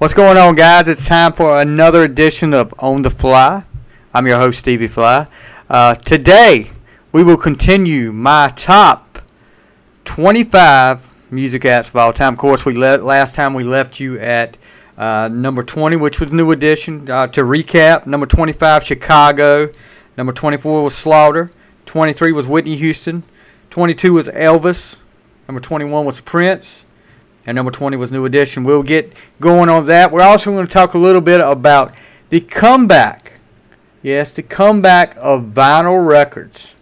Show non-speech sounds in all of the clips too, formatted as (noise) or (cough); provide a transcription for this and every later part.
What's going on, guys? It's time for another edition of On the Fly. I'm your host, Stevie Fly. Uh, today, we will continue my top 25 music acts of all time. Of course, we le- last time we left you at uh, number 20, which was New Edition. Uh, to recap, number 25, Chicago. Number 24 was Slaughter. 23 was Whitney Houston. 22 was Elvis. Number 21 was Prince. And number 20 was New Edition. We'll get going on that. We're also going to talk a little bit about the comeback. Yes, the comeback of vinyl records.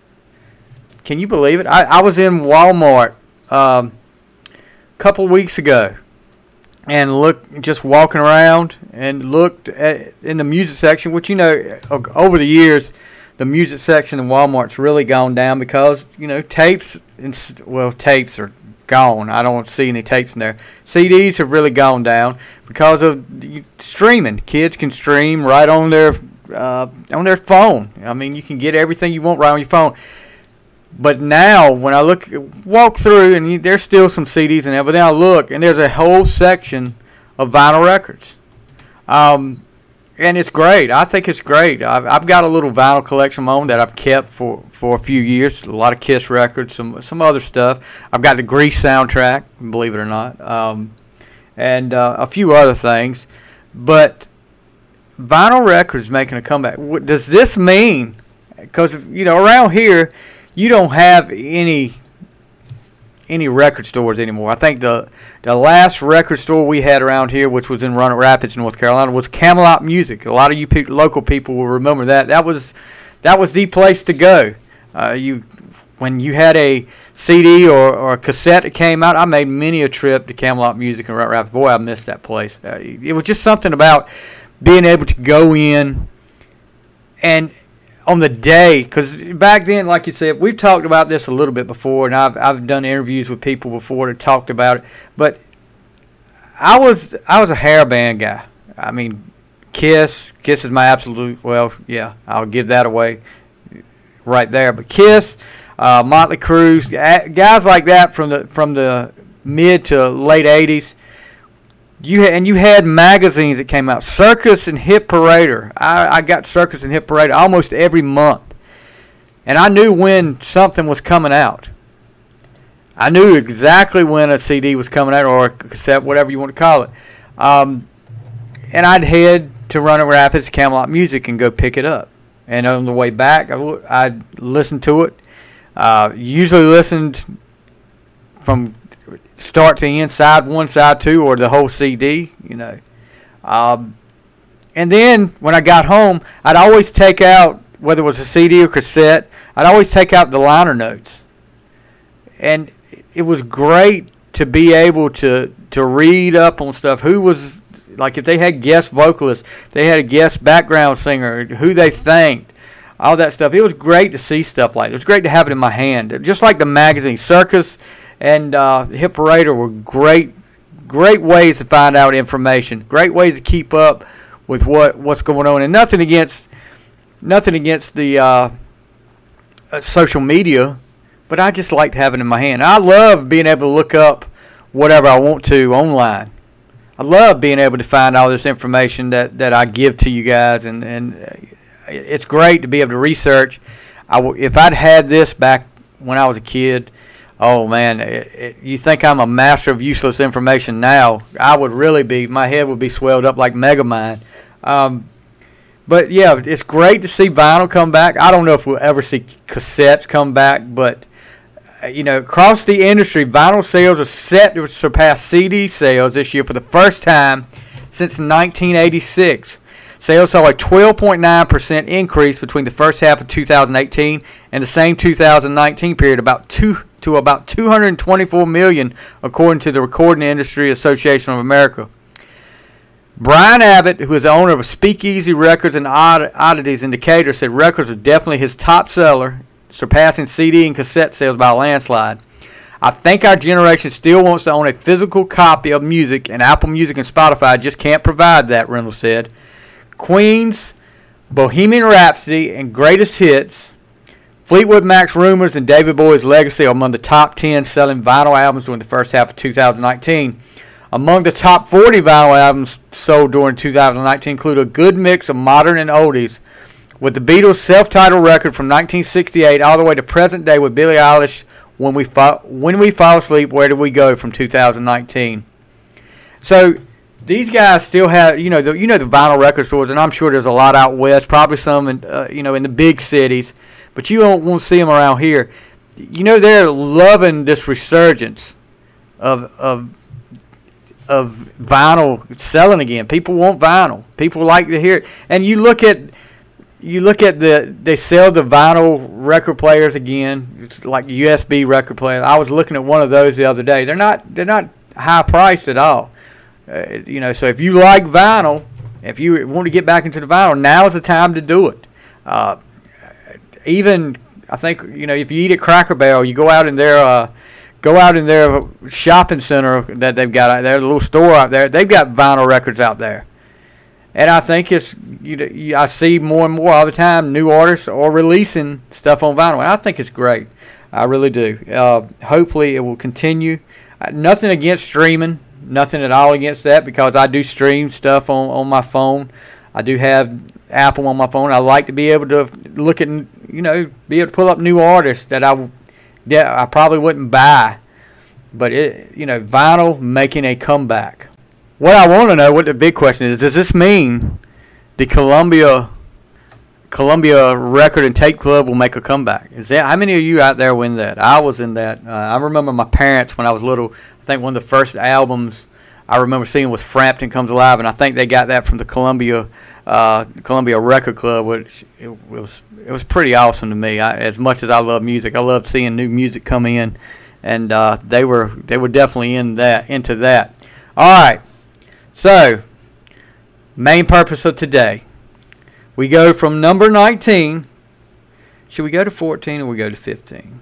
Can you believe it? I, I was in Walmart um, a couple weeks ago and looked, just walking around and looked at in the music section, which you know, over the years, the music section in Walmart's really gone down because you know tapes and well tapes are gone. I don't see any tapes in there. CDs have really gone down because of streaming. Kids can stream right on their uh, on their phone. I mean, you can get everything you want right on your phone. But now, when I look, walk through, and you, there's still some CDs and everything, I look, and there's a whole section of vinyl records. Um, and it's great. I think it's great. I've, I've got a little vinyl collection of my own that I've kept for, for a few years. A lot of Kiss records, some some other stuff. I've got the Grease soundtrack, believe it or not, um, and uh, a few other things. But vinyl records making a comeback. What does this mean? Because you know around here, you don't have any any record stores anymore. I think the the last record store we had around here, which was in Roanoke Rapids, North Carolina, was Camelot Music. A lot of you pe- local people will remember that. That was that was the place to go. Uh, you when you had a CD or, or a cassette that came out, I made many a trip to Camelot Music in Roanoke Rapids. Boy, I missed that place. Uh, it was just something about being able to go in and on the day, because back then, like you said, we've talked about this a little bit before, and I've I've done interviews with people before that talked about it. But I was I was a hair band guy. I mean, Kiss Kiss is my absolute well, yeah, I'll give that away right there. But Kiss, uh, Motley Crue, guys like that from the from the mid to late '80s you and you had magazines that came out. Circus and Hit Parader. I, I got Circus and Hit Parader almost every month, and I knew when something was coming out. I knew exactly when a CD was coming out or a cassette, whatever you want to call it. Um, and I'd head to Roanoke Rapids Camelot Music and go pick it up. And on the way back, I w- I'd listen to it. Uh, usually listened from start to end, side one, side two, or the whole CD, you know. Um, and then when I got home, I'd always take out, whether it was a CD or cassette, I'd always take out the liner notes. And it was great to be able to, to read up on stuff. Who was, like, if they had guest vocalists, they had a guest background singer, who they thanked, all that stuff. It was great to see stuff like it. It was great to have it in my hand. Just like the magazine, Circus and uh, Hit Parader were great, great ways to find out information. Great ways to keep up with what what's going on. And nothing against nothing against the uh, uh, social media, but I just liked having it in my hand. I love being able to look up whatever I want to online. I love being able to find all this information that, that I give to you guys, and, and it's great to be able to research. I w- if I'd had this back when I was a kid, oh man, it, it, you think I'm a master of useless information now? I would really be. My head would be swelled up like Megamind. Um, but yeah, it's great to see vinyl come back. I don't know if we'll ever see cassettes come back, but uh, you know, across the industry, vinyl sales are set to surpass CD sales this year for the first time since 1986. Sales saw a 12.9% increase between the first half of 2018 and the same 2019 period, about two to about 224 million, according to the Recording Industry Association of America. Brian Abbott, who is the owner of Speakeasy Records and Oddities in said records are definitely his top seller, surpassing CD and cassette sales by a landslide. I think our generation still wants to own a physical copy of music, and Apple Music and Spotify just can't provide that, Reynolds said. Queen's Bohemian Rhapsody and Greatest Hits Fleetwood Mac's Rumours and David Bowie's Legacy are among the top 10 selling vinyl albums during the first half of 2019. Among the top 40 vinyl albums sold during 2019 include a good mix of modern and oldies, with the Beatles' self-titled record from 1968 all the way to present day with Billie Eilish when we fall, when we fall asleep where do we go from 2019 so these guys still have you know the you know the vinyl record stores and I'm sure there's a lot out west probably some in uh, you know in the big cities but you don't won't see them around here you know they're loving this resurgence of of of vinyl selling again people want vinyl people like to hear it and you look at you look at the they sell the vinyl record players again. It's like USB record player. I was looking at one of those the other day. They're not they're not high priced at all. Uh, you know, so if you like vinyl, if you want to get back into the vinyl, now is the time to do it. Uh, even I think you know if you eat at Cracker Barrel, you go out in their uh, go out in their shopping center that they've got out there, the little store out there. They've got vinyl records out there and I think it's you, I see more and more all the time new artists are releasing stuff on vinyl, and I think it's great. I really do. Uh, hopefully, it will continue. Uh, nothing against streaming, nothing at all against that because I do stream stuff on on my phone. I do have Apple on my phone. I like to be able to look at you know be able to pull up new artists that I that I probably wouldn't buy, but it you know vinyl making a comeback what I want to know, what the big question is, does this mean the Columbia Columbia Record and Tape Club will make a comeback? Is that how many of you out there win that? I was in that. Uh, I remember my parents when I was little. I think one of the first albums I remember seeing was Frampton Comes Alive, and I think they got that from the Columbia uh, Columbia Record Club, which it was it was pretty awesome to me. I, as much as I love music, I love seeing new music come in, and uh, they were they were definitely in that into that. All right. So, main purpose of today. We go from number 19. Should we go to 14 or we go to 15?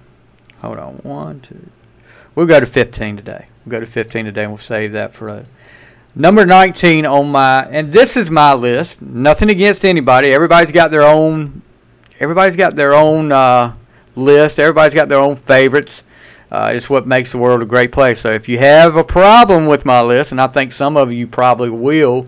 Hold on. One, two. We'll go to 15 today. We'll go to 15 today and we'll save that for a number 19 on my and this is my list. Nothing against anybody. Everybody's got their own everybody's got their own uh, list. Everybody's got their own favorites uh, it's what makes the world a great place. So if you have a problem with my list, and I think some of you probably will,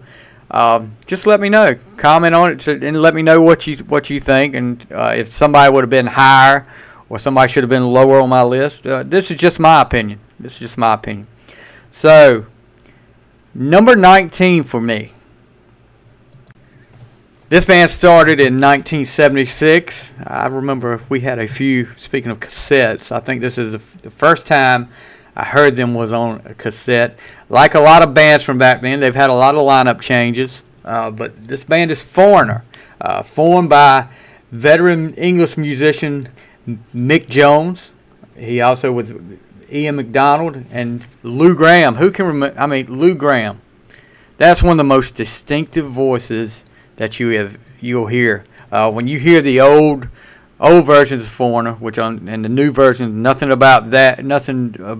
um, just let me know. Comment on it and let me know what you what you think, and uh, if somebody would have been higher or somebody should have been lower on my list. Uh, this is just my opinion. This is just my opinion. So number 19 for me this band started in 1976. I remember we had a few, speaking of cassettes, I think this is the first time I heard them was on a cassette. Like a lot of bands from back then, they've had a lot of lineup changes. Uh, but this band is Foreigner, uh, formed by veteran English musician Mick Jones. He also was Ian McDonald and Lou Gramm. Who can remember? I mean, Lou Gramm. That's one of the most distinctive voices that you have you'll hear uh, when you hear the old old versions of Foreigner, which on and the new version, nothing about that, nothing uh,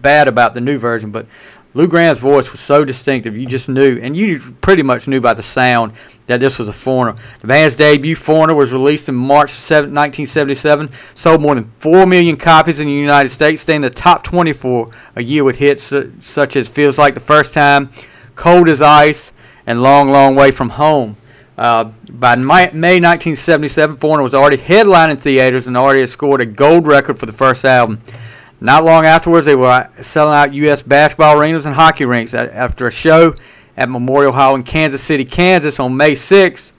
bad about the new version, but Lou Gramm's voice was so distinctive, you just knew, and you pretty much knew by the sound that this was a Foreigner. The band's debut, Foreigner, was released in March 7, 1977, sold more than 4 million copies in the United States, staying in the top 20 for a year with hits such as Feels Like the First Time, Cold as Ice, and Long, Long Way from Home. Uh, by May, 1977, Foreigner was already headlining theaters and already had scored a gold record for the first album. Not long afterwards, they were selling out U.S. basketball arenas and hockey rinks. After a show at Memorial Hall in Kansas City, Kansas on May 6,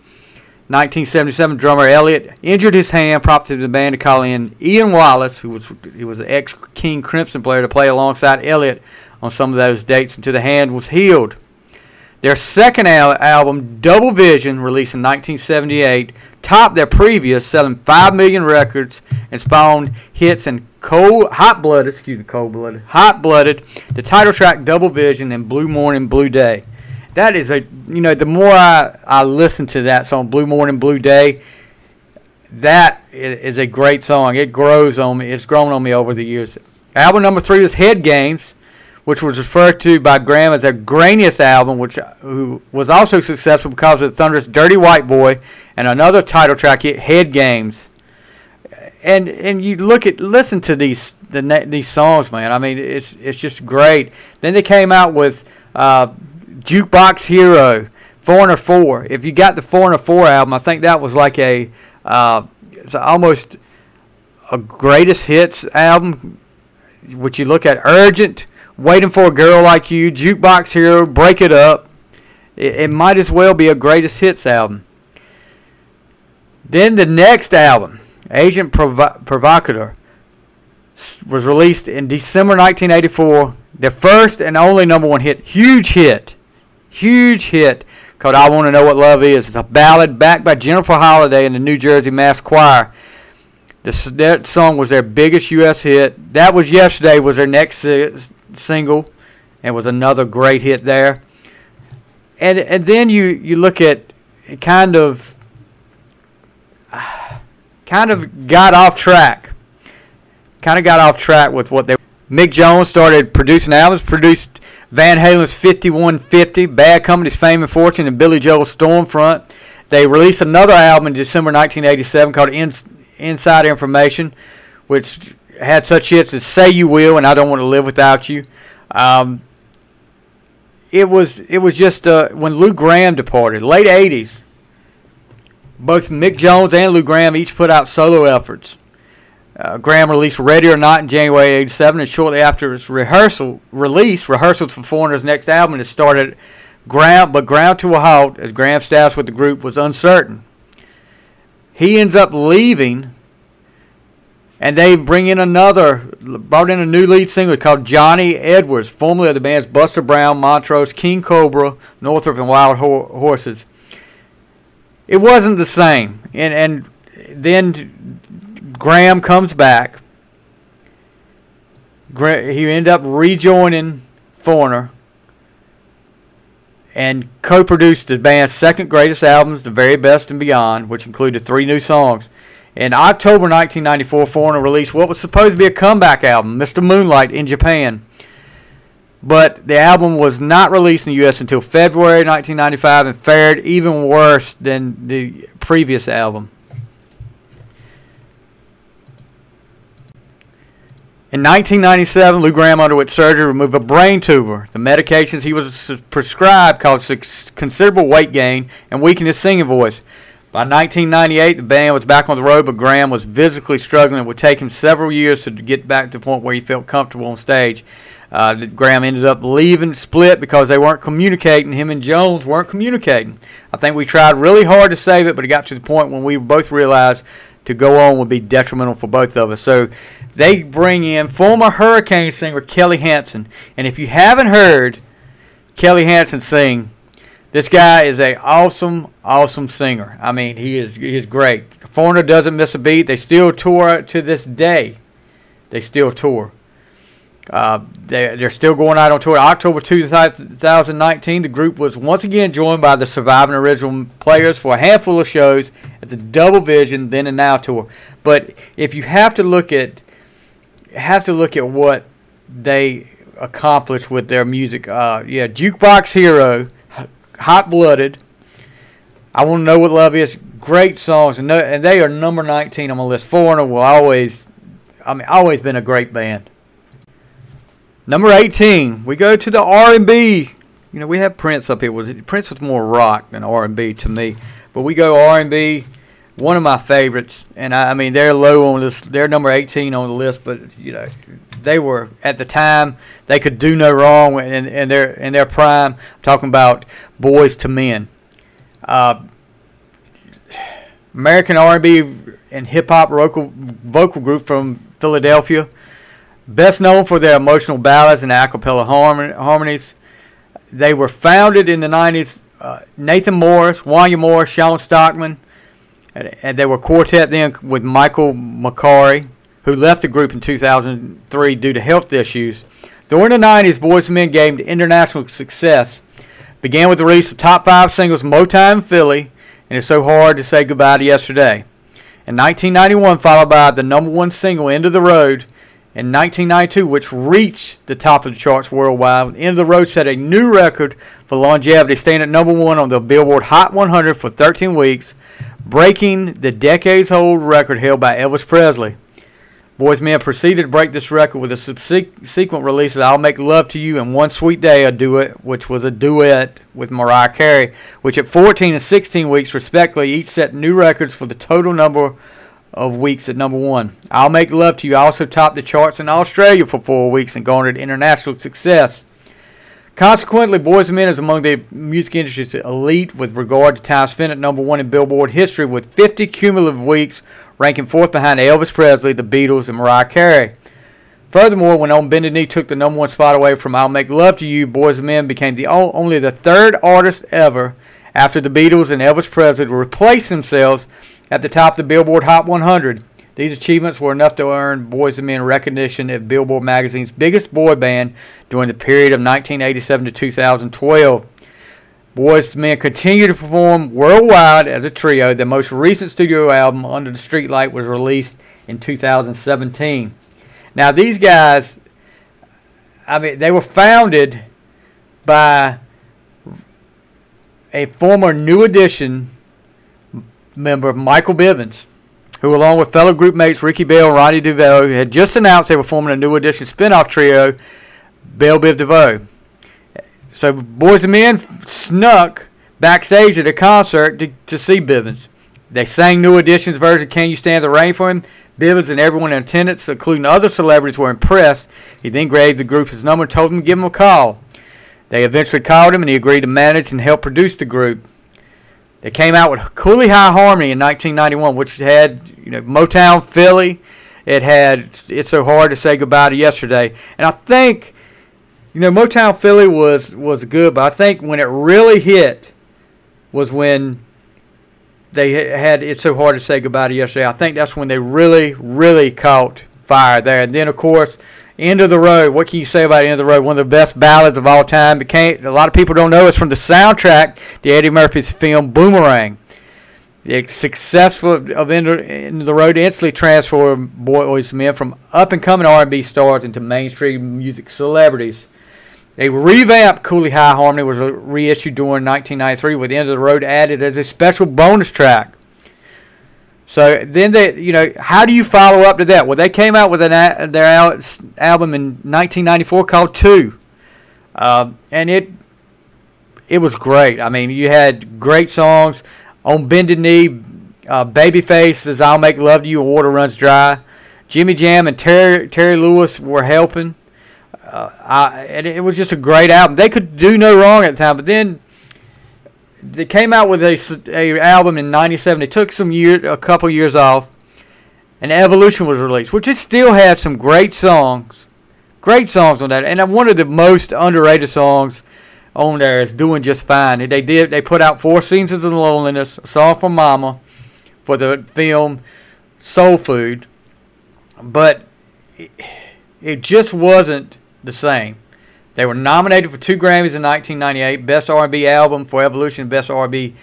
1977, drummer Elliott injured his hand, prompted the band to call in Ian Wallace, who was he was an ex-King Crimson player, to play alongside Elliott on some of those dates until the hand was healed. Their second al- album, Double Vision, released in 1978, topped their previous, selling 5 million records and spawned hits in Cold, Hot Blooded, excuse me, Cold Blooded, Hot Blooded, the title track Double Vision, and Blue Morning, Blue Day. That is a, you know, the more I, I listen to that song, Blue Morning, Blue Day, that is a great song. It grows on me. It's grown on me over the years. Album number three is Head Games which was referred to by Gramm as their grainiest album, which who was also successful because of Thunder's "Dirty White Boy" and another title track, "Head Games." And and you look at listen to these the these songs, man. I mean, it's it's just great. Then they came out with Uh, Jukebox Hero, Foreigner 4. If you got the Foreigner 4 album, I think that was like a, uh, it's almost a greatest hits album, which you look at Urgent, Waiting for a Girl Like You, Jukebox Hero, Break It Up. It, it might as well be a greatest hits album. Then the next album, Agent Provo- Provocateur, was released in December 1984. The first and only number one hit, huge hit, huge hit, called "I Want to Know What Love Is." It's a ballad backed by Jennifer Holliday and the New Jersey Mass Choir. This, that song was their biggest U.S. hit. That was yesterday. Was their next single, and was another great hit there. And and then you you look at kind of (sighs) kind of got off track. Kind of got off track with what they. Mick Jones started producing albums. Produced Van Halen's 5150, Bad Company's Fame and Fortune, and Billy Joel's Stormfront. They released another album in December 1987 called In- Inside Information, which had such hits as "Say You Will" and "I Don't Want to Live Without You." Um, it was it was just uh, when Lou Gramm departed, late '80s. Both Mick Jones and Lou Gramm each put out solo efforts. Uh, Gramm released "Ready or Not" in January '87, and shortly after its rehearsal release, rehearsals for Foreigner's next album had started. Ground, but ground to a halt as Gramm's status with the group was uncertain. He ends up leaving and they bring in another, brought in a new lead singer called Johnny Edwards, formerly of the bands Buster Brown, Montrose, King Kobra, Northrup, and Wild Ho- Horses. It wasn't the same, and and then Gramm comes back. He ended up rejoining Foreigner and co-produced the band's second greatest albums, The Very Best and Beyond, which included three new songs. In October 1994, Foreigner released what was supposed to be a comeback album, Mr. Moonlight, in Japan. But the album was not released in the U.S. until February 1995 and fared even worse than the previous album. In 1997, Lou Gramm underwent surgery to remove a brain tumor. The medications he was prescribed caused considerable weight gain and weakened his singing voice. By 1998, the band was back on the road, but Gramm was physically struggling. It would take him several years to get back to the point where he felt comfortable on stage. Uh, Gramm ended up leaving, split because they weren't communicating. Him and Jones weren't communicating. I think we tried really hard to save it, but it got to the point when we both realized to go on would be detrimental for both of us. So they bring in former Hurricane singer Kelly Hansen. And if you haven't heard Kelly Hansen sing, this guy is a awesome, awesome singer. I mean, he is he is great. Foreigner doesn't miss a beat. They still tour to this day. They still tour. Uh, they, they're still going out on tour. October 2019, the group was once again joined by the surviving original players for a handful of shows at the Double Vision Then and Now tour. But if you have to look at have to look at what they accomplished with their music, uh, yeah, Jukebox Hero hot blooded. I want to know what love is. Great songs, and, no, and they are number 19 on my list. Foreigner will always, I mean, always been a great band. Number 18, we go to the R&B. You know, we have Prince up here. Prince was more rock than R&B to me, but we go R&B. One of my favorites, and I, I mean they're low on this. They're number 18 on the list, but you know they were at the time they could do no wrong in, in their in their prime. I'm talking about Boyz II Men, uh, American R&B and hip hop vocal vocal group from Philadelphia, best known for their emotional ballads and a harmonies. They were founded in the 90s. Uh, Nathan Morris, Wanya Morris, Shawn Stockman, and, and they were quartet then with Michael McCary, who left the group in 2003 due to health issues. During the 90s, Boyz II Men gained international success. Began with the release of top five singles Motown Philly, and It's So Hard to Say Goodbye to Yesterday. In 1991, followed by the number one single, End of the Road, in 1992, which reached the top of the charts worldwide. End of the Road set a new record for longevity, staying at number one on the Billboard Hot 100 for 13 weeks, breaking the decades old record held by Elvis Presley. Boys Men proceeded to break this record with a subsequent release of I'll Make Love to You and One Sweet Day, a duet, which was a duet with Mariah Carey, which at 14 and 16 weeks, respectively, each set new records for the total number of weeks at number one. I'll Make Love to You also topped the charts in Australia for four weeks and garnered international success. Consequently, Boys and Men is among the music industry's elite with regard to time spent at number one in Billboard history with 50 cumulative weeks ranking fourth behind Elvis Presley, the Beatles, and Mariah Carey. Furthermore, when On Bended Knee took the number one spot away from I'll Make Love to You, Boys and Men became the only the third artist ever after the Beatles and Elvis Presley to replace themselves at the top of the Billboard Hot 100. These achievements were enough to earn Boys and Men recognition at Billboard magazine's biggest boy band during the period of 1987 to 2012. Boys and Men continue to perform worldwide as a trio. Their most recent studio album, Under the Streetlight, was released in 2017. Now, these guys, I mean, they were founded by a former New Edition member, Michael Bivins, who, along with fellow group mates Ricky Bell and Ronnie DeVoe, had just announced they were forming a New Edition spin-off trio, Bell Biv DeVoe. So Boys and Men snuck backstage at a concert to, to see Bivins. They sang New Edition's version Can You Stand the Rain for him. Bivins and everyone in attendance, including other celebrities, were impressed. He then gave the group his number and told them to give him a call. They eventually called him and he agreed to manage and help produce the group. They came out with Cooley High Harmony in 1991, which had you know Motown Philly. It had It's So Hard to Say Goodbye to Yesterday. And I think you know, Motown Philly was was good, but I think when it really hit was when they had "It's So Hard to Say Goodbye to Yesterday." I think that's when they really, really caught fire there. And then, of course, "End of the Road." What can you say about "End of the Road"? One of the best ballads of all time. Became a lot of people don't know it's from the soundtrack to Eddie Murphy's film Boomerang. The successful of "End of the Road" instantly transformed Boys Men from up and coming R&B stars into mainstream music celebrities. A revamped Cooley High Harmony was reissued during 1993 with End of the Road added as a special bonus track. So then they, you know, how do you follow up to that? Well, they came out with an their album in 1994 called Two, uh, and it it was great. I mean, you had great songs on Bended Knee, uh, Babyface I'll Make Love to You, Water Runs Dry. Jimmy Jam and Terry Terry Lewis were helping uh, I, and it was just a great album. They could do no wrong at the time, but then they came out with a, a album in '97. They took some year, a couple years off, and Evolution was released, which it still had some great songs, great songs on that. And uh, one of the most underrated songs on there is "Doing Just Fine." They did. They put out four seasons of the loneliness, a song for Mama, for the film Soul Food, but it, it just wasn't the same. They were nominated for two Grammys in 1998, Best R&B Album for Evolution, Best R&B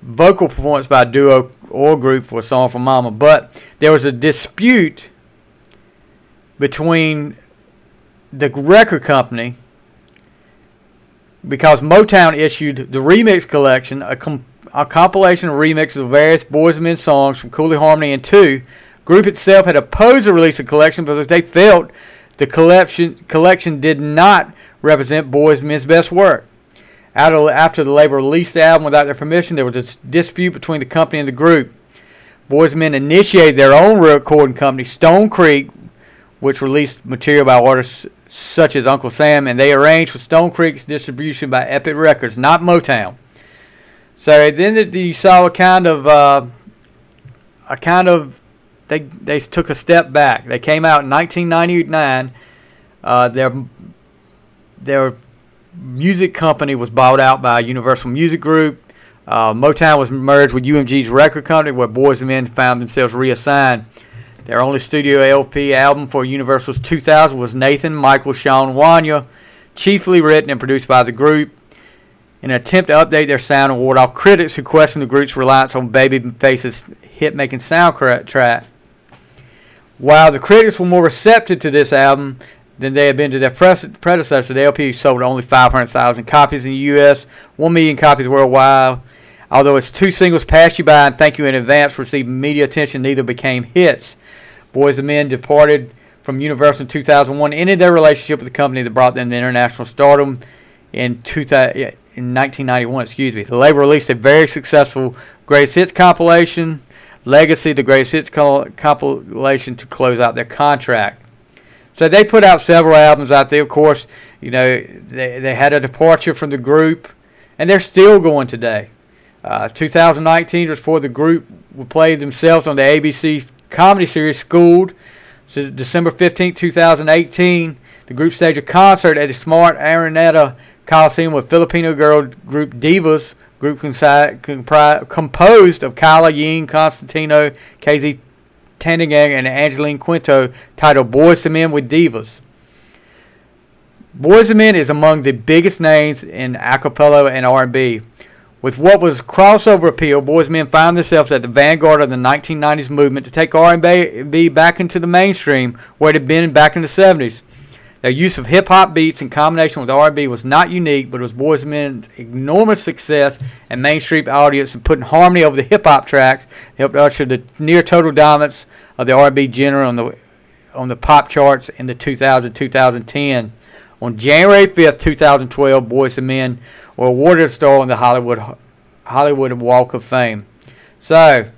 Vocal Performance by a Duo or Group for a Song from Mama. But there was a dispute between the record company because Motown issued the remix collection, a, com- a compilation of remixes of various Boys and Men songs from Cooley Harmony and Two. Group itself had opposed the release of the collection because they felt the collection, collection did not represent Boys Men's best work. after the label released the album without their permission, there was a dispute between the company and the group. Boys Men initiated their own recording company, Stone Creek, which released material by artists such as Uncle Sam, and they arranged for Stone Creek's distribution by Epic Records, not Motown. So then you saw a kind of uh, a kind of they they took a step back. They came out in 1999. Uh, their their music company was bought out by Universal Music Group. Uh, Motown was merged with UMG's record company, where Boys and Men found themselves reassigned. Their only studio LP album for Universal's 2000 was Nathan Michael Sean Wanya, chiefly written and produced by the group. In an attempt to update their sound and ward off critics who questioned the group's reliance on Babyface's hit-making soundtrack. While the critics were more receptive to this album than they had been to their predecessor, the LP sold only 500,000 copies in the U.S., 1 million copies worldwide. Although its two singles, Pass You By and Thank You in Advance, received media attention, neither became hits. Boys and Men departed from Universal in 2001, ended their relationship with the company that brought them to international stardom in, 2000, in 1991. Excuse me. The label released a very successful greatest hits compilation, Legacy, the greatest hits compilation, to close out their contract. So they put out several albums out there. Of course, you know they they had a departure from the group, and they're still going today. Uh, 2019 was for the group would play themselves on the ABC comedy series Schooled. So December 15, 2018, the group staged a concert at the Smart Araneta Coliseum with Filipino girl group Divas, group compri- composed of Kyla Yeng, Constantino, KZ Tandingan, and Angeline Quinto, titled Boyz II Men with Divas. Boyz II Men is among the biggest names in acapella and R&B. With what was crossover appeal, Boys Men found themselves at the vanguard of the 1990s movement to take R&B back into the mainstream where it had been back in the 70s. Their use of hip hop beats in combination with R&B was not unique, but it was Boys Men's enormous success and mainstream audience in putting harmony over the hip hop tracks helped usher the near total dominance of the R&B genre on the on the pop charts in the 2000-2010. On January 5th, 2012, Boys and Men were awarded a star on the Hollywood Hollywood Walk of Fame. So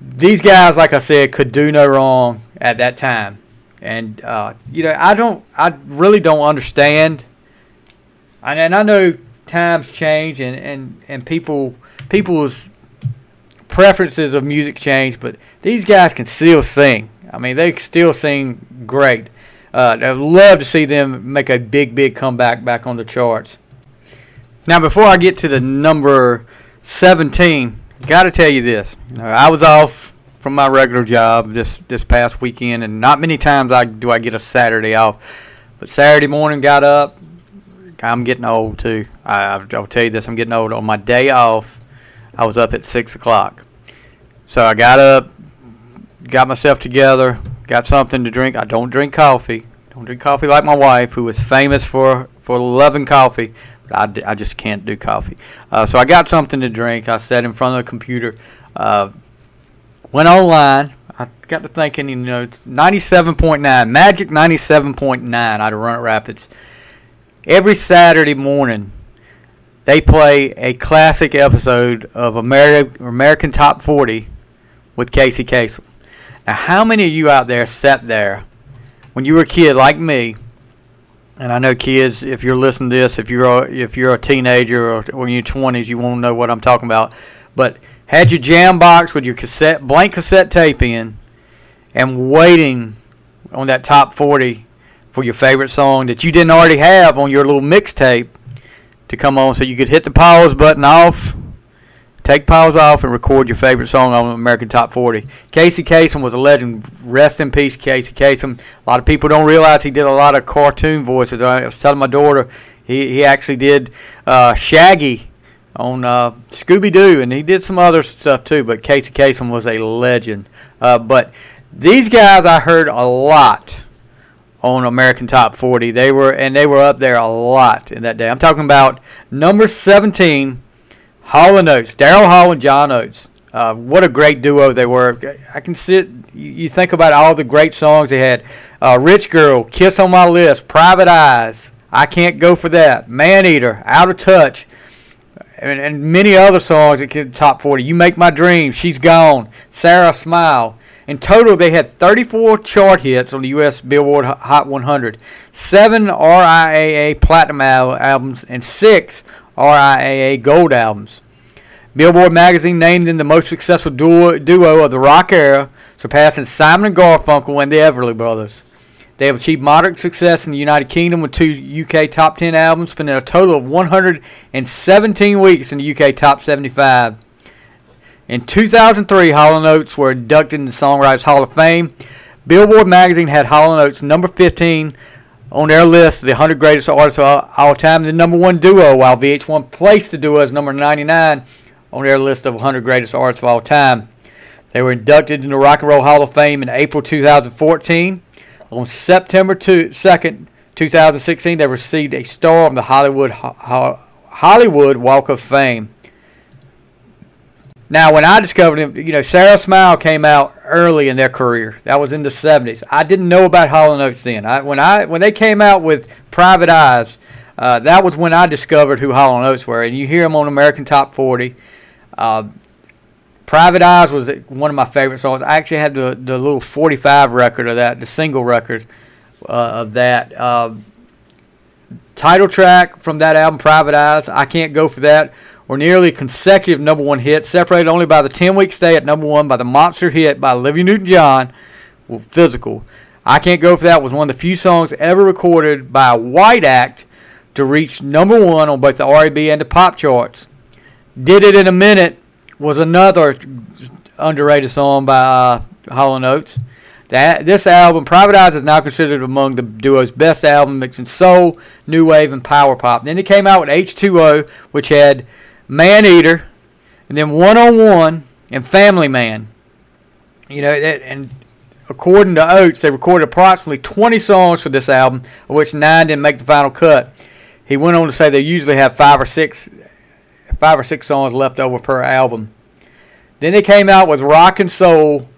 these guys, like I said, could do no wrong at that time, and uh, you know I don't, I really don't understand. And, and I know times change, and, and, and people people's preferences of music change, but these guys can still sing. I mean, they still sing great. Uh, I'd love to see them make a big, big comeback back on the charts. Now, before I get to the number 17, got to tell you this. I was off from my regular job this this past weekend, and not many times I do I get a Saturday off. But Saturday morning, got up. I'm getting old too. I, I'll tell you this: I'm getting old. On my day off, I was up at six o'clock. So I got up, got myself together, got something to drink. I don't drink coffee. Don't drink coffee like my wife, who is famous for for loving coffee. But I, I just can't do coffee. Uh, so I got something to drink. I sat in front of the computer, uh, went online. I got to thinking, you know, 97.9, Magic 97.9 out of Roanoke Rapids. Every Saturday morning, they play a classic episode of Ameri- American Top 40 with Casey Kasem. Now, how many of you out there sat there when you were a kid like me and I know kids, if you're listening to this, if you're a, if you're a teenager or, or in your 20s, you won't know what I'm talking about. But had your jam box with your cassette blank cassette tape in, and waiting on that top 40 for your favorite song that you didn't already have on your little mixtape to come on, so you could hit the pause button off Take pause off and record your favorite song on American Top 40. Casey Kasem was a legend. Rest in peace, Casey Kasem. A lot of people don't realize he did a lot of cartoon voices. I was telling my daughter he, he actually did uh, Shaggy on uh, Scooby Doo, and he did some other stuff too. But Casey Kasem was a legend. Uh, but these guys I heard a lot on American Top 40. They were and they were up there a lot in that day. I'm talking about number 17 Hall and Oates, Daryl Hall and John Oates. Uh, what a great duo they were. I can sit. You think about all the great songs they had. Uh, Rich Girl, Kiss on My List, Private Eyes, I Can't Go for That, Man Eater, Out of Touch, and, and many other songs that could top 40. You Make My Dream, She's Gone, Sara Smile. In total, they had 34 chart hits on the U.S. Billboard Hot 100, seven RIAA Platinum albums, and six RIAA Gold albums. Billboard magazine named them the most successful duo, duo of the rock era, surpassing Simon and Garfunkel and the Everly Brothers. They have achieved moderate success in the United Kingdom with two UK top 10 albums, spending a total of 117 weeks in the UK top 75. In 2003, Hall & Oates were inducted in the Songwriters Hall of Fame. Billboard magazine had Hall & Oates number 15 on their list of the 100 greatest artists of all time, the number one duo, while VH1 placed the duo as number 99 on their list of 100 greatest artists of all time. They were inducted into the Rock and Roll Hall of Fame in April 2014. On September 2, 2nd, 2016, they received a star on the Hollywood Hollywood Walk of Fame. Now, when I discovered him, you know, Sara Smile came out early in their career. That was in the '70s. I didn't know about Hall & Oates then. I, when I when they came out with Private Eyes, uh, that was when I discovered who Hall & Oates were. And you hear them on American Top 40. Uh, Private Eyes was one of my favorite songs. I actually had the the little 45 record of that, the single record uh, of that. Uh, title track from that album, Private Eyes. I can't go for that were nearly consecutive number one hits, separated only by the 10 week stay at number one by the monster hit by Olivia Newton John, well, Physical. I Can't Go For That was one of the few songs ever recorded by a white act to reach number one on both the R&B and the pop charts. Did It In A Minute was another underrated song by uh, Hall & Oates. That, this album, Private Eyes, is now considered among the duo's best album, mixing soul, new wave, and power pop. Then it came out with H2O, which had Man Eater, and then One on One and Family Man. You know, and according to Oates, they recorded approximately 20 songs for this album, of which nine didn't make the final cut. He went on to say they usually have five or six, five or six songs left over per album. Then they came out with Rock and Soul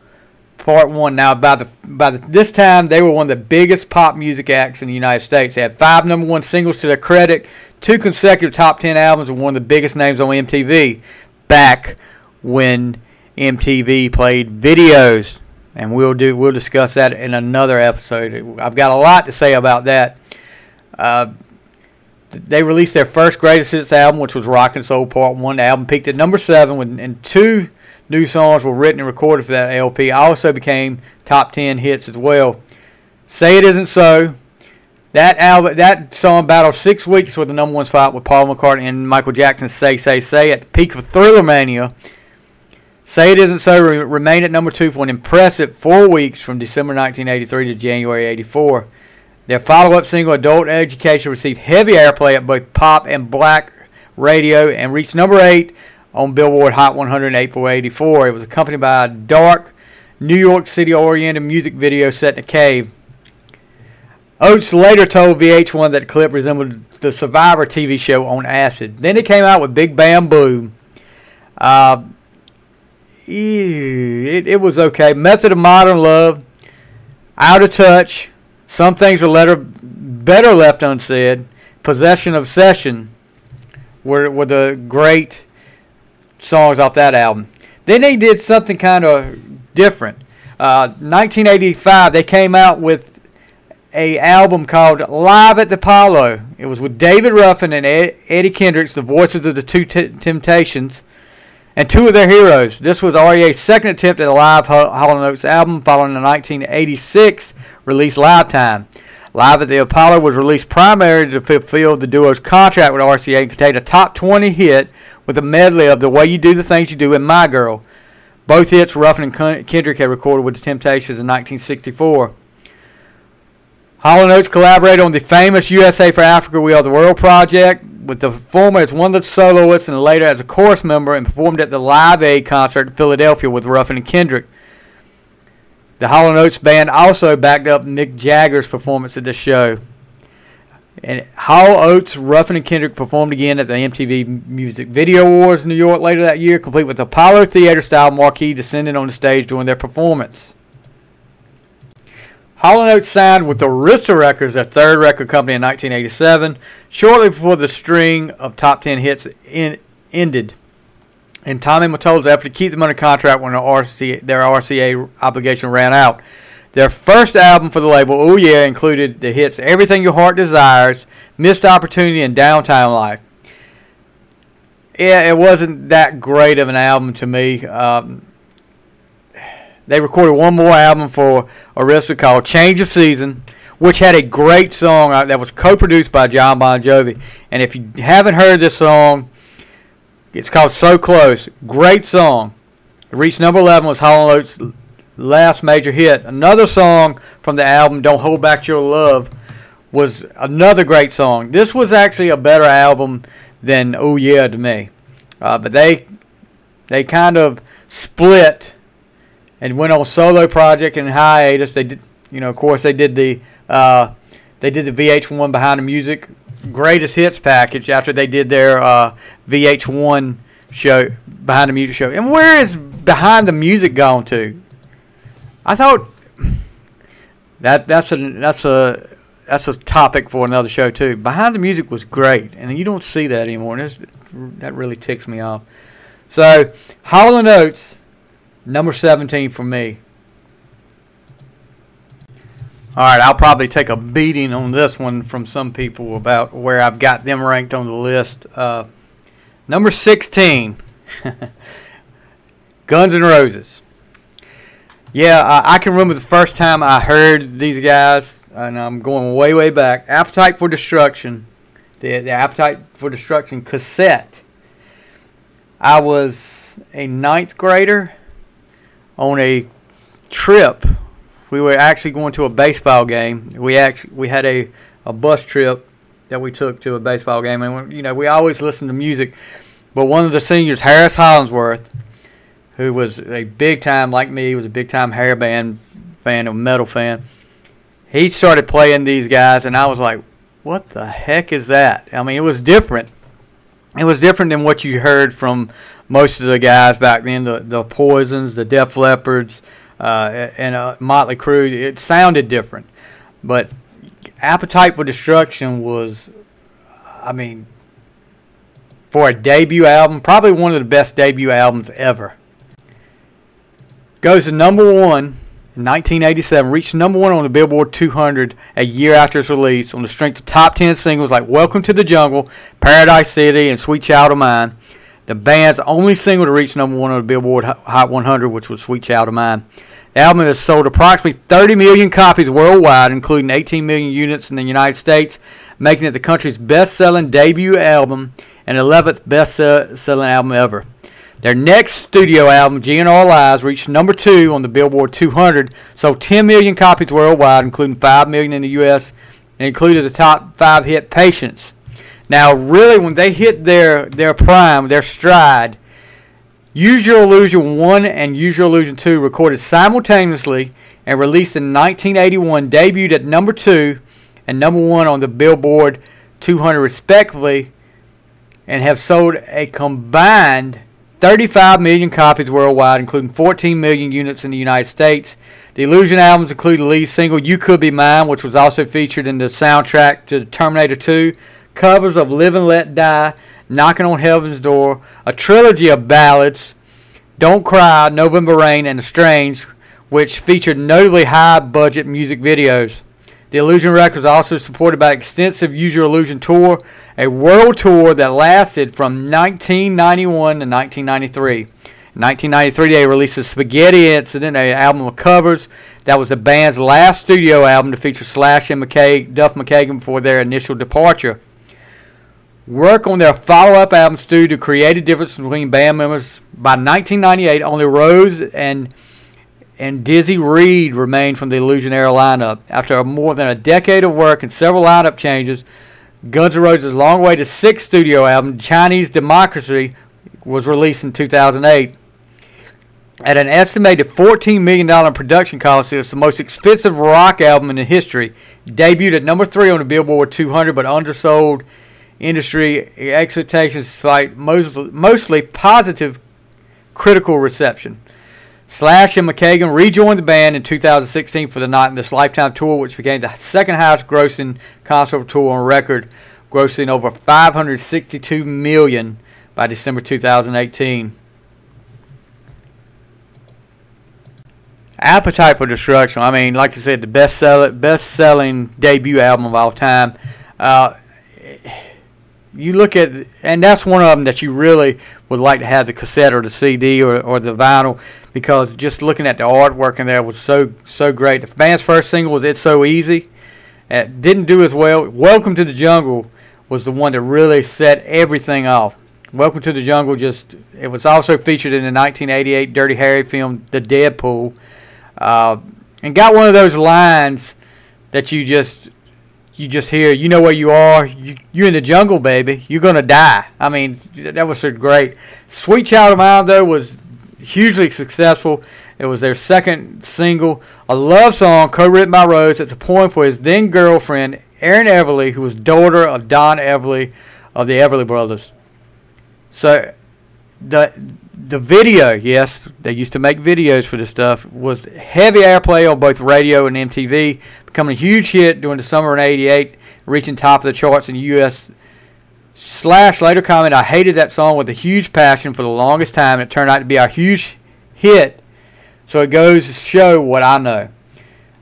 Part One. Now, by the by the, this time, they were one of the biggest pop music acts in the United States. They had five number one singles to their credit, two consecutive top 10 albums and one of the biggest names on MTV back when MTV played videos. And we'll do we'll discuss that in another episode. I've got a lot to say about that. Uh, they released their first greatest hits album, which was Rock and Soul Part One. The album peaked at number seven, and two new songs were written and recorded for that LP. Also became top ten hits as well. Say It Isn't So, that album, that song battled six weeks for the number one spot with Paul McCartney and Michael Jackson's "Say Say Say" at the peak of Thriller Mania. "Say It Isn't So" re- remained at number two for an impressive four weeks from December 1983 to January '84. Their follow-up single "Adult Education" received heavy airplay at both pop and black radio and reached number eight on Billboard Hot 100 in April '84. It was accompanied by a dark, New York City-oriented music video set in a cave. Oates later told VH1 that the clip resembled the Survivor TV show on acid. Then he came out with Big Bam Boom. Uh, it, it was okay. Method of Modern Love, Out of Touch. Some things are letter, better left unsaid. Possession Obsession were, were the great songs off that album. Then they did something kind of different. Uh, 1985, they came out with a album called Live at the Apollo. It was with David Ruffin and Ed, Eddie Kendricks, the voices of the two t- Temptations, and two of their heroes. This was RCA's second attempt at a live Hall & Oates album following the 1986 release Lifetime. Live at the Apollo was released primarily to fulfill the duo's contract with RCA and contained a top 20 hit with a medley of The Way You Do the Things You Do and My Girl. Both hits Ruffin and Kendrick had recorded with the Temptations in 1964. Hall & Oates collaborated on the famous USA for Africa We Are the World project with the former as one of the soloists and later as a chorus member and performed at the Live Aid concert in Philadelphia with Ruffin and Kendrick. The Hall & Oates band also backed up Mick Jagger's performance at the show. And Hall Oates, Ruffin and Kendrick performed again at the MTV Music Video Awards in New York later that year, complete with Apollo Theater style marquee descending on the stage during their performance. Hall & Oates signed with Arista Records, their third record company, in 1987, shortly before the string of top 10 hits in, ended. And Tommy Mottola's effort to keep them under contract when their RCA, their RCA obligation ran out. Their first album for the label, Oh Yeah, included the hits Everything Your Heart Desires, Missed Opportunity, and Downtown Life. Yeah, it wasn't that great of an album to me. Um, they recorded one more album for Arista called Change of Season, which had a great song uh, that was co-produced by Jon Bon Jovi. And if you haven't heard this song, it's called So Close. Great song. It reached number 11 was Hall & Oates' last major hit. Another song from the album Don't Hold Back Your Love was another great song. This was actually a better album than Oh Yeah to me. Uh, but they they kind of split and went on solo project and hiatus. They did, you know, of course, they did the uh, they did the VH1 Behind the Music Greatest Hits package after they did their uh, VH1 show, behind the music show. And where is behind the music gone to? I thought that that's a that's a that's a topic for another show too. Behind the music was great, and you don't see that anymore. And that really ticks me off. So, Hall and Oates, number 17 for me. All right, I'll probably take a beating on this one from some people about where I've got them ranked on the list. Uh, number 16, (laughs) Guns N' Roses. Yeah, I, I, can remember the first time I heard these guys, and I'm going way, way back. Appetite for Destruction, the, the Appetite for Destruction cassette. I was a ninth grader on a trip. We were actually going to a baseball game. We actually we had a, a bus trip that we took to a baseball game, and you know we always listen to music. But one of the seniors, Harris Hollingsworth, who was a big time like me, was a big time hair band fan, a metal fan. He started playing these guys, and I was like, "What the heck is that?" I mean, it was different. It was different than what you heard from most of the guys back then. The the Poisons, the Def Leppards, uh, and uh, Motley Crue. It sounded different, but Appetite for Destruction was, I mean, for a debut album, probably one of the best debut albums ever. Goes to number one in 1987, reached number one on the Billboard 200 a year after its release on the strength of top 10 singles like Welcome to the Jungle, Paradise City, and Sweet Child of Mine. The band's only single to reach number one on the Billboard Hot 100, which was Sweet Child of Mine. The album has sold approximately 30 million copies worldwide, including 18 million units in the United States, making it the country's best selling debut album and 11th best selling album ever. Their next studio album, GNR Lies, reached number two on the Billboard 200, sold 10 million copies worldwide, including 5 million in the U.S., and included the top five hit Patience. Now, really, when they hit their, their prime, their stride, Use Your Illusion 1 and Use Your Illusion 2 recorded simultaneously and released in 1981, debuted at number 2 and number 1 on the Billboard 200 respectively, and have sold a combined 35 million copies worldwide, including 14 million units in the United States. The Illusion albums include the lead single You Could Be Mine, which was also featured in the soundtrack to Terminator 2, covers of Live and Let Die, Knocking on Heaven's Door, a trilogy of ballads, Don't Cry, November Rain, and Strange, which featured notably high budget music videos. The Illusion Records also supported by extensive Use Your Illusion tour a world tour that lasted from 1991 to 1993. In 1993, they released the Spaghetti Incident, an album of covers. That was the band's last studio album to feature Slash and McKay, Duff McKagan before their initial departure. Work on their follow-up album Studio created difference between band members. By 1998, only Rose and and Dizzy Reed remained from the Illusion era lineup. After more than a decade of work and several lineup changes, Guns N' Roses' long way to sixth studio album, Chinese Democracy, was released in 2008. At an estimated $14 million production cost, it's the most expensive rock album in history. Debuted at number three on the Billboard 200, but undersold industry expectations despite mostly, mostly positive critical reception. Slash and McKagan rejoined the band in 2016 for the Not in This Lifetime tour, which became the second highest grossing concert tour on record, grossing over 562 million by December 2018. Appetite for Destruction. I mean, like I said, the best sell best selling debut album of all time. Uh, you look at, and that's one of them that you really would like to have the cassette or the CD or, or the vinyl because just looking at the artwork in there was so so great. The band's first single was "It's So Easy." It didn't do as well. "Welcome to the Jungle" was the one that really set everything off. "Welcome to the Jungle" just it was also featured in the 1988 Dirty Harry film "The Deadpool," uh, and got one of those lines that you just you just hear, you know where you are. You, you're in the jungle, baby. You're gonna die. I mean, that was so great. Sweet Child of Mine though was hugely successful. It was their second single, a love song co-written by Rose at the point for his then girlfriend, Erin Everly, who was daughter of Don Everly of the Everly Brothers. So the the video, yes, they used to make videos for this stuff, was heavy airplay on both radio and MTV, becoming a huge hit during the summer in '88, reaching top of the charts in the U.S. Slash later comment, I hated that song with a huge passion for the longest time. It turned out to be a huge hit. So it goes to show what I know.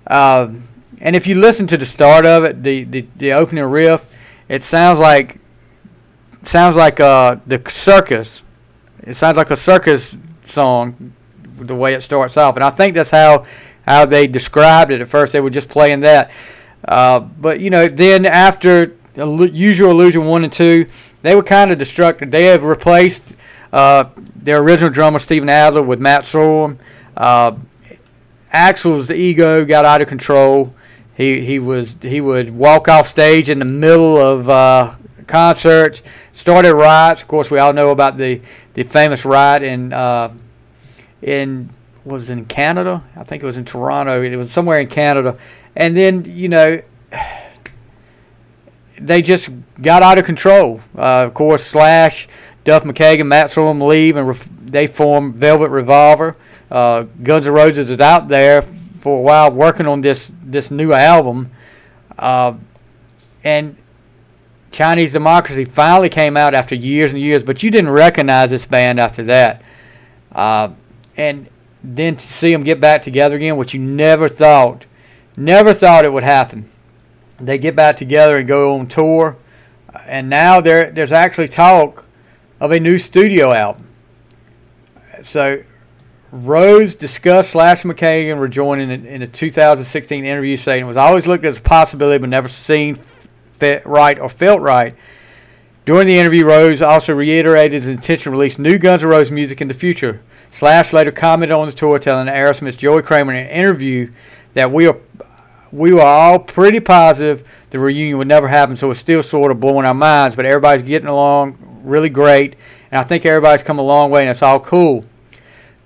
Uh, and if you listen to the start of it, the, the, the opening riff, it sounds like sounds like uh, the circus. It sounds like a circus song, the way it starts off. And I think that's how how they described it at first. They were just playing that. Uh, but you know, then after usual Illusion one and two, they were kind of destructive. They have replaced uh, their original drummer Steven Adler with Matt Sorum. Uh, Axl's ego got out of control. He he was he would walk off stage in the middle of uh, concerts, started riots. Of course, we all know about the the famous riot in uh, in was in Canada. I think it was in Toronto. It was somewhere in Canada, and then you know they just got out of control. Uh, of course, Slash, Duff McKagan, Matt Sorum leave, and ref- they form Velvet Revolver. Uh, Guns N' Roses is out there for a while working on this this new album, uh, and Chinese Democracy finally came out after years and years. But you didn't recognize this band after that, uh, and then to see them get back together again, which you never thought, never thought it would happen they get back together and go on tour, and now there there's actually talk of a new studio album. So Rose discussed Slash McKagan rejoining in, in a 2016 interview, saying it was always looked as a possibility but never seen fit right or felt right. During the interview, Rose also reiterated his intention to release new Guns N' Roses music in the future. Slash later commented on the tour, telling Aerosmith's Joey Kramer in an interview that we are we were all pretty positive the reunion would never happen, so it's still sort of blowing our minds. But everybody's getting along really great, and I think everybody's come a long way, and it's all cool.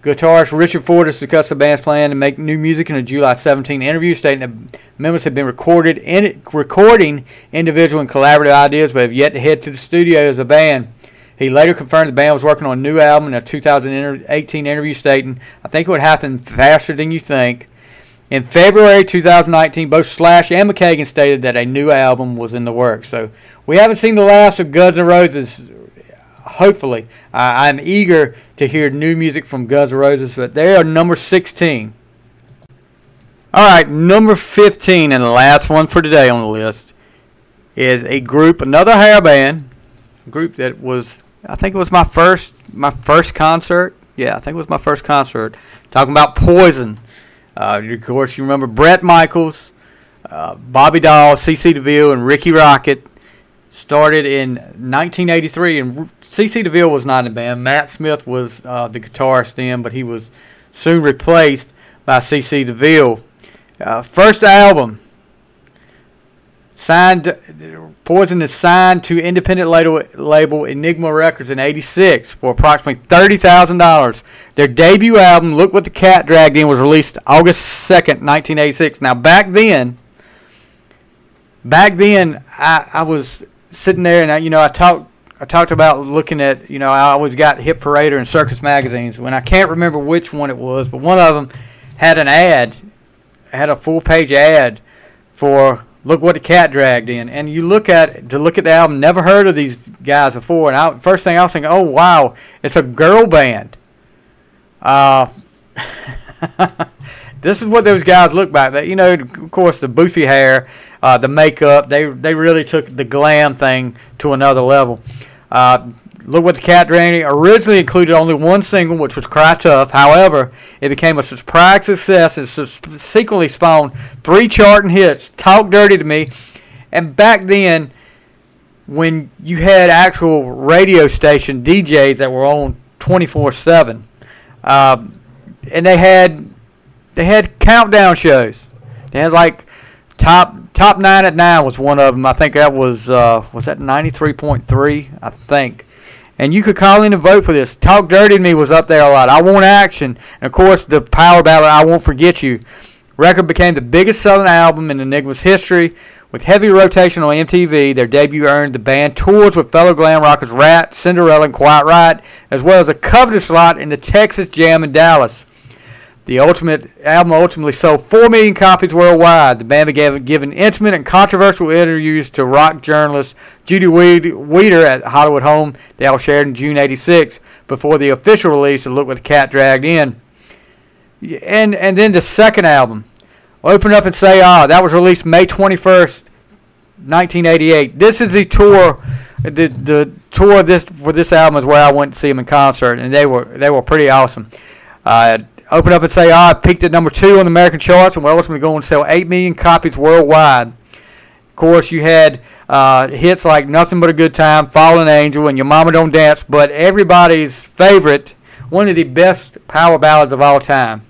Guitarist Richard Ford has discussed the band's plan to make new music in a July 17 interview, stating that members have been recorded in recording individual and collaborative ideas, but have yet to head to the studio as a band. He later confirmed the band was working on a new album in a 2018 interview, stating, "I think it would happen faster than you think." In February 2019, both Slash and McKagan stated that a new album was in the works. So we haven't seen the last of Guns N' Roses. Hopefully, I'm eager to hear new music from Guns N' Roses, but they are number 16. All right, number 15 and the last one for today on the list is a group, another hair band, group that was, I think it was my first, my first concert. Yeah, I think it was my first concert. Talking about Poison. Uh, of course, you remember Bret Michaels, uh, Bobby Dall, CC DeVille, and Rikki Rockett started in 1983. And CC DeVille was not in the band. Matt Smith was uh, the guitarist then, but he was soon replaced by CC DeVille. Uh, first album Signed, Poison is signed to independent label, label Enigma Records in '86 for approximately thirty thousand dollars. Their debut album, "Look What the Cat Dragged In," was released August second, 1986. Now, back then, back then, I, I was sitting there and I, you know I talked I talked about looking at you know I always got Hit Parader and Circus magazines. When I can't remember which one it was, but one of them had an ad, had a full page ad for look what the cat dragged in. And you look at to look at the album, never heard of these guys before. And I, first thing I was thinking, oh wow, it's a girl band. Uh, (laughs) this is what those guys look like. You know, of course, the boofy hair, uh, the makeup. They they really took the glam thing to another level. Uh, Look What the Cat Dragged originally included only one single, which was Cry Tough. However, it became a surprise success and subsequently spawned three charting hits, Talk Dirty to Me. And back then, when you had actual radio station DJs that were on 24-7, uh, and they had they had countdown shows. They had like top top nine at nine was one of them. I think that was uh, was that 93.3. I think and you could call in and vote for this. Talk Dirty to Me was up there a lot. I Want Action. And of course, the power ballad I Won't Forget You. Record became the biggest selling album in Enigma's history With heavy rotation on MTV, their debut earned the band tours with fellow glam rockers Ratt, Cinderella, and Quiet Riot, as well as a coveted slot in the Texas Jam in Dallas. The ultimate album ultimately sold 4 million copies worldwide. The band began giving intimate and controversial interviews to rock journalist Judy Wieder at Hollywood home they all shared in June 86 before the official release of Look What the Cat Dragged In. And, and then the second album, Open Up and Say Ah, that was released May 21st, 1988. This is the tour the the tour of this for this album is where I went to see them in concert, and they were they were pretty awesome. Uh, open up and say, ah, peaked at number two on the American charts, and will ultimately go and sell eight million copies worldwide. Of course, you had uh, hits like "Nothing But a Good Time," "Fallen Angel," and "Your Mama Don't Dance," but everybody's favorite, one of the best power ballads of all time.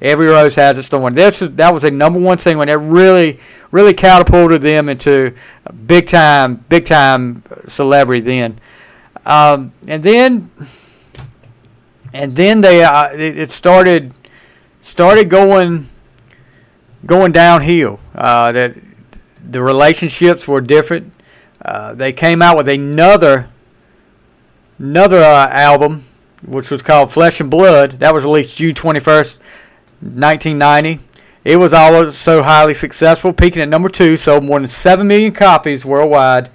Every rose has its thorn. This that was a number one single, and it really, really catapulted them into big time, big time celebrity then. Um, and then and then they uh, it, it, started started going going downhill. Uh, that the relationships were different. Uh, they came out with another another uh, album, which was called Flesh and Blood. That was released June twenty first, nineteen ninety. It was also so highly successful, peaking at number two, sold more than seven million copies worldwide.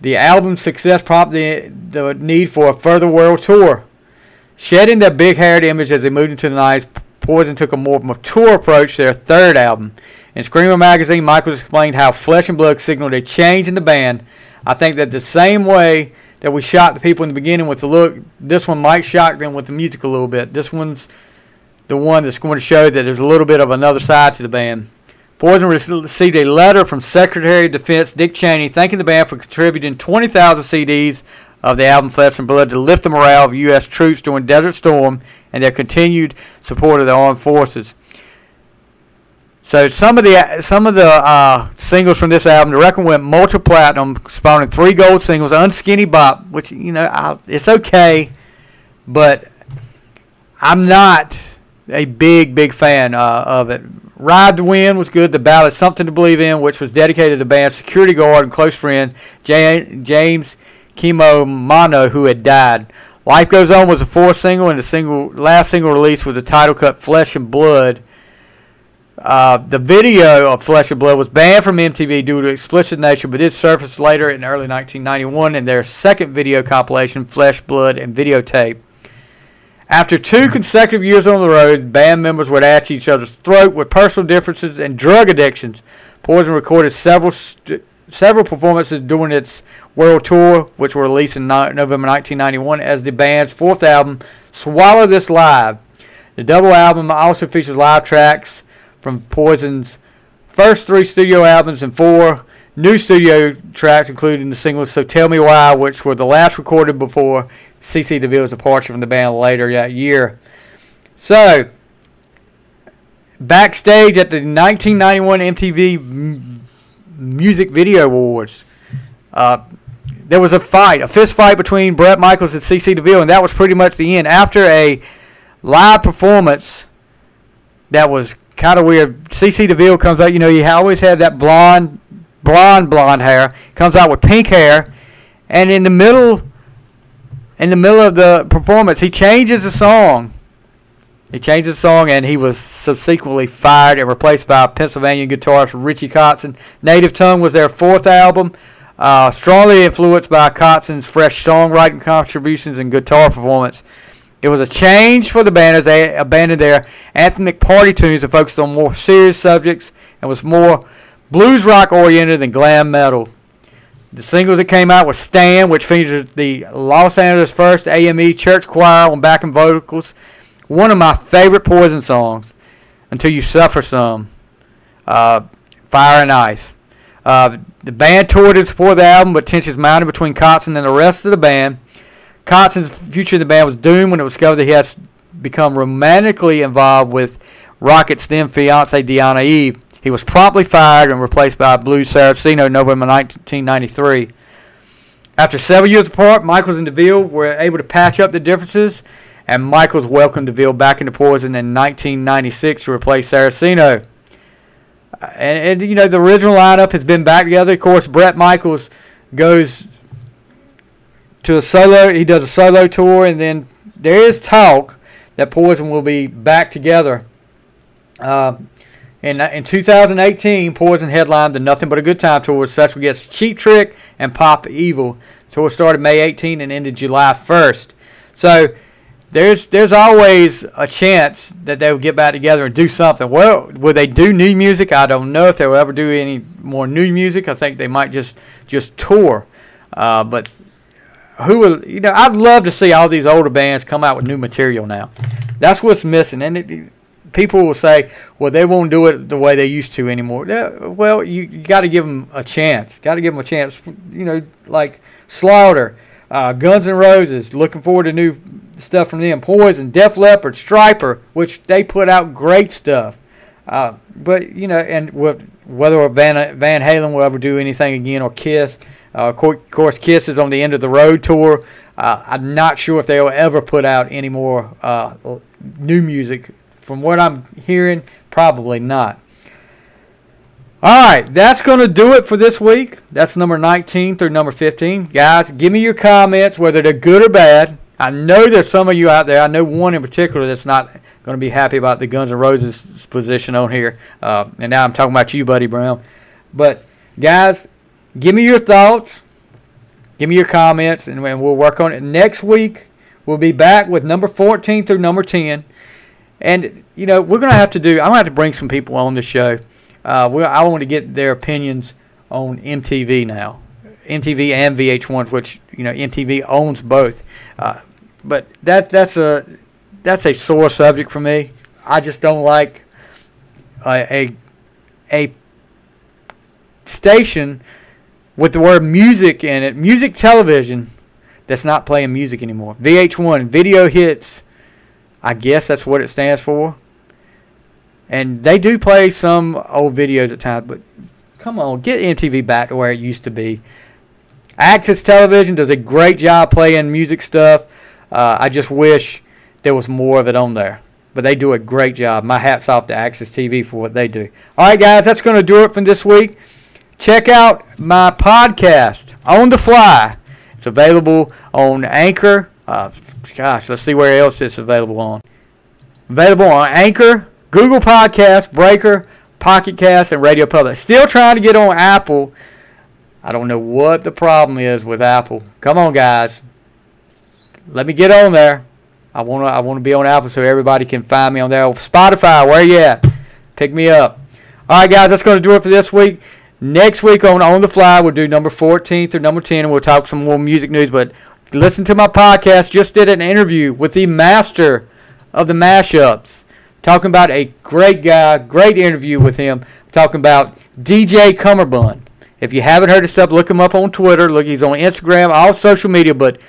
The album's success prompted the, the need for a further world tour. Shedding their big haired image as they moved into the 90s, Poison took a more mature approach to their third album. In Screamer magazine, Michaels explained how Flesh and Blood signaled a change in the band. I think that the same way that we shocked the people in the beginning with the look, this one might shock them with the music a little bit. This one's the one that's going to show that there's a little bit of another side to the band. Poison received a letter from Secretary of Defense Dick Cheney thanking the band for contributing 20,000 CDs of the album Flesh and Blood to lift the morale of U.S. troops during Desert Storm and their continued support of the armed forces. So some of the some of the uh, singles from this album, the record went multi-platinum, spawning three gold singles, "Unskinny Bop," which you know I, it's okay, but I'm not a big big fan uh, of it. "Ride the Wind" was good. The ballad "Something to Believe in," which was dedicated to the band's security guard and close friend James Kimo Maano, who had died. Life Goes On was the fourth single, and the single last single released was the title cut Flesh and Blood. Uh, the video of Flesh and Blood was banned from MTV due to explicit nature, but did surface later in early 1991 in their second video compilation, Flesh, Blood, and Videotape. After two consecutive years on the road, band members would at each other's throat with personal differences and drug addictions. Poison recorded several st- several performances during its world tour, which were released in no- November 1991 as the band's fourth album, Swallow This Live. The double album also features live tracks from Poison's first three studio albums and four new studio tracks, including the singles So Tell Me Why, which were the last recorded before CC DeVille's departure from the band later that year. So, backstage at the 1991 MTV Music Video Awards. Uh, there was a fight, a fist fight between Bret Michaels and CC DeVille, and that was pretty much the end. After a live performance that was kind of weird, CC DeVille comes out. You know, he always had that blonde, blonde, blonde hair. Comes out with pink hair, and in the middle, in the middle of the performance, he changes the song he changed the song, and he was subsequently fired and replaced by Pennsylvania guitarist Richie Kotzen. Native Tongue was their fourth album, uh, strongly influenced by Kotzen's fresh songwriting contributions and guitar performance. It was a change for the band as they abandoned their anthemic party tunes and focused on more serious subjects and was more blues rock oriented than glam metal. The singles that came out were Stand, which featured the Los Angeles First AME Church Choir on backing vocals one of my favorite Poison songs, Until You Suffer Some, uh, Fire and Ice. Uh, the band toured in support the album, but tensions mounted between Kotzen and the rest of the band. Kotzen's future in the band was doomed when it was discovered that he has become romantically involved with Rockett's then fiancee Deanna Eve. He was promptly fired and replaced by Blue Saraceno in November 1993. After several years apart, Michaels and DeVille were able to patch up the differences and Michaels welcomed DeVille back into Poison in 1996 to replace Saraceno. And, and you know the original lineup has been back together. Of course, Bret Michaels goes to a solo. He does a solo tour, and then there is talk that Poison will be back together. Uh, in, in 2018, Poison headlined the Nothing But a Good Time tour special guests Cheap Trick and Pop Evil. The tour started May 18 and ended July 1st. So there's there's always a chance that they will get back together and do something. Well, will they do new music? I don't know if they will ever do any more new music. I think they might just just tour. Uh, but who will you know? I'd love to see all these older bands come out with new material now. That's what's missing, and it, people will say, well, they won't do it the way they used to anymore. Well, you, you got to give them a chance. Got to give them a chance. You know, like Slaughter, uh, Guns N' Roses. Looking forward to new stuff from them. Poison, Def Leppard, Stryper, which they put out great stuff. Uh, but you know, and whether Van Van Halen will ever do anything again or Kiss. Uh, of course, Kiss is on the end of the road tour. Uh, I'm not sure if they'll ever put out any more uh, new music. From what I'm hearing, probably not. All right, that's going to do it for this week. That's number 19 through number 15. Guys, give me your comments, whether they're good or bad. I know there's some of you out there. I know one in particular that's not going to be happy about the Guns N' Roses position on here. Uh, and now I'm talking about you, Buddy Brown. But, guys, give me your thoughts. Give me your comments, and we'll work on it. Next week, we'll be back with number 14 through number 10. And, you know, we're going to have to do, I'm going to have to bring some people on the show. Uh, I want to get their opinions on MTV now. MTV and VH1, which, you know, MTV owns both. Uh, but that that's a that's a sore subject for me. I just don't like a, a station with the word music in it, music television, that's not playing music anymore. VH1, video hits, I guess that's what it stands for. And they do play some old videos at times, but come on, get MTV back to where it used to be. AXS Television does a great job playing music stuff. Uh, I just wish there was more of it on there. But they do a great job. My hat's off to AXS TV for what they do. All right, guys, that's going to do it for this week. Check out my podcast, On the Fly. It's available on Anchor. Uh, gosh, let's see where else it's available on. Available on Anchor, Google Podcast, Breaker, Pocket Cast, and Radio Public. Still trying to get on Apple. I don't know what the problem is with Apple. Come on, guys. Let me get on there. I want to I want to be on Apple so everybody can find me on there. Spotify, where you at? Pick me up. All right, guys, that's going to do it for this week. Next week on On the Fly, we'll do number 14 through number 10, and we'll talk some more music news. But listen to my podcast. Just did an interview with the master of the mashups. Talking about a great guy, great interview with him. Talking about DJ Cummerbund. If you haven't heard his stuff, look him up on Twitter. Look, he's on Instagram, all social media. But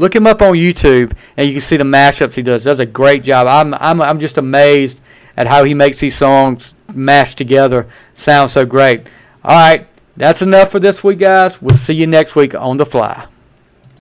Look him up on YouTube, and you can see the mashups he does. Does a great job. I'm I'm I'm just amazed at how he makes these songs mashed together sound so great. All right, that's enough for this week, guys. We'll see you next week on the fly.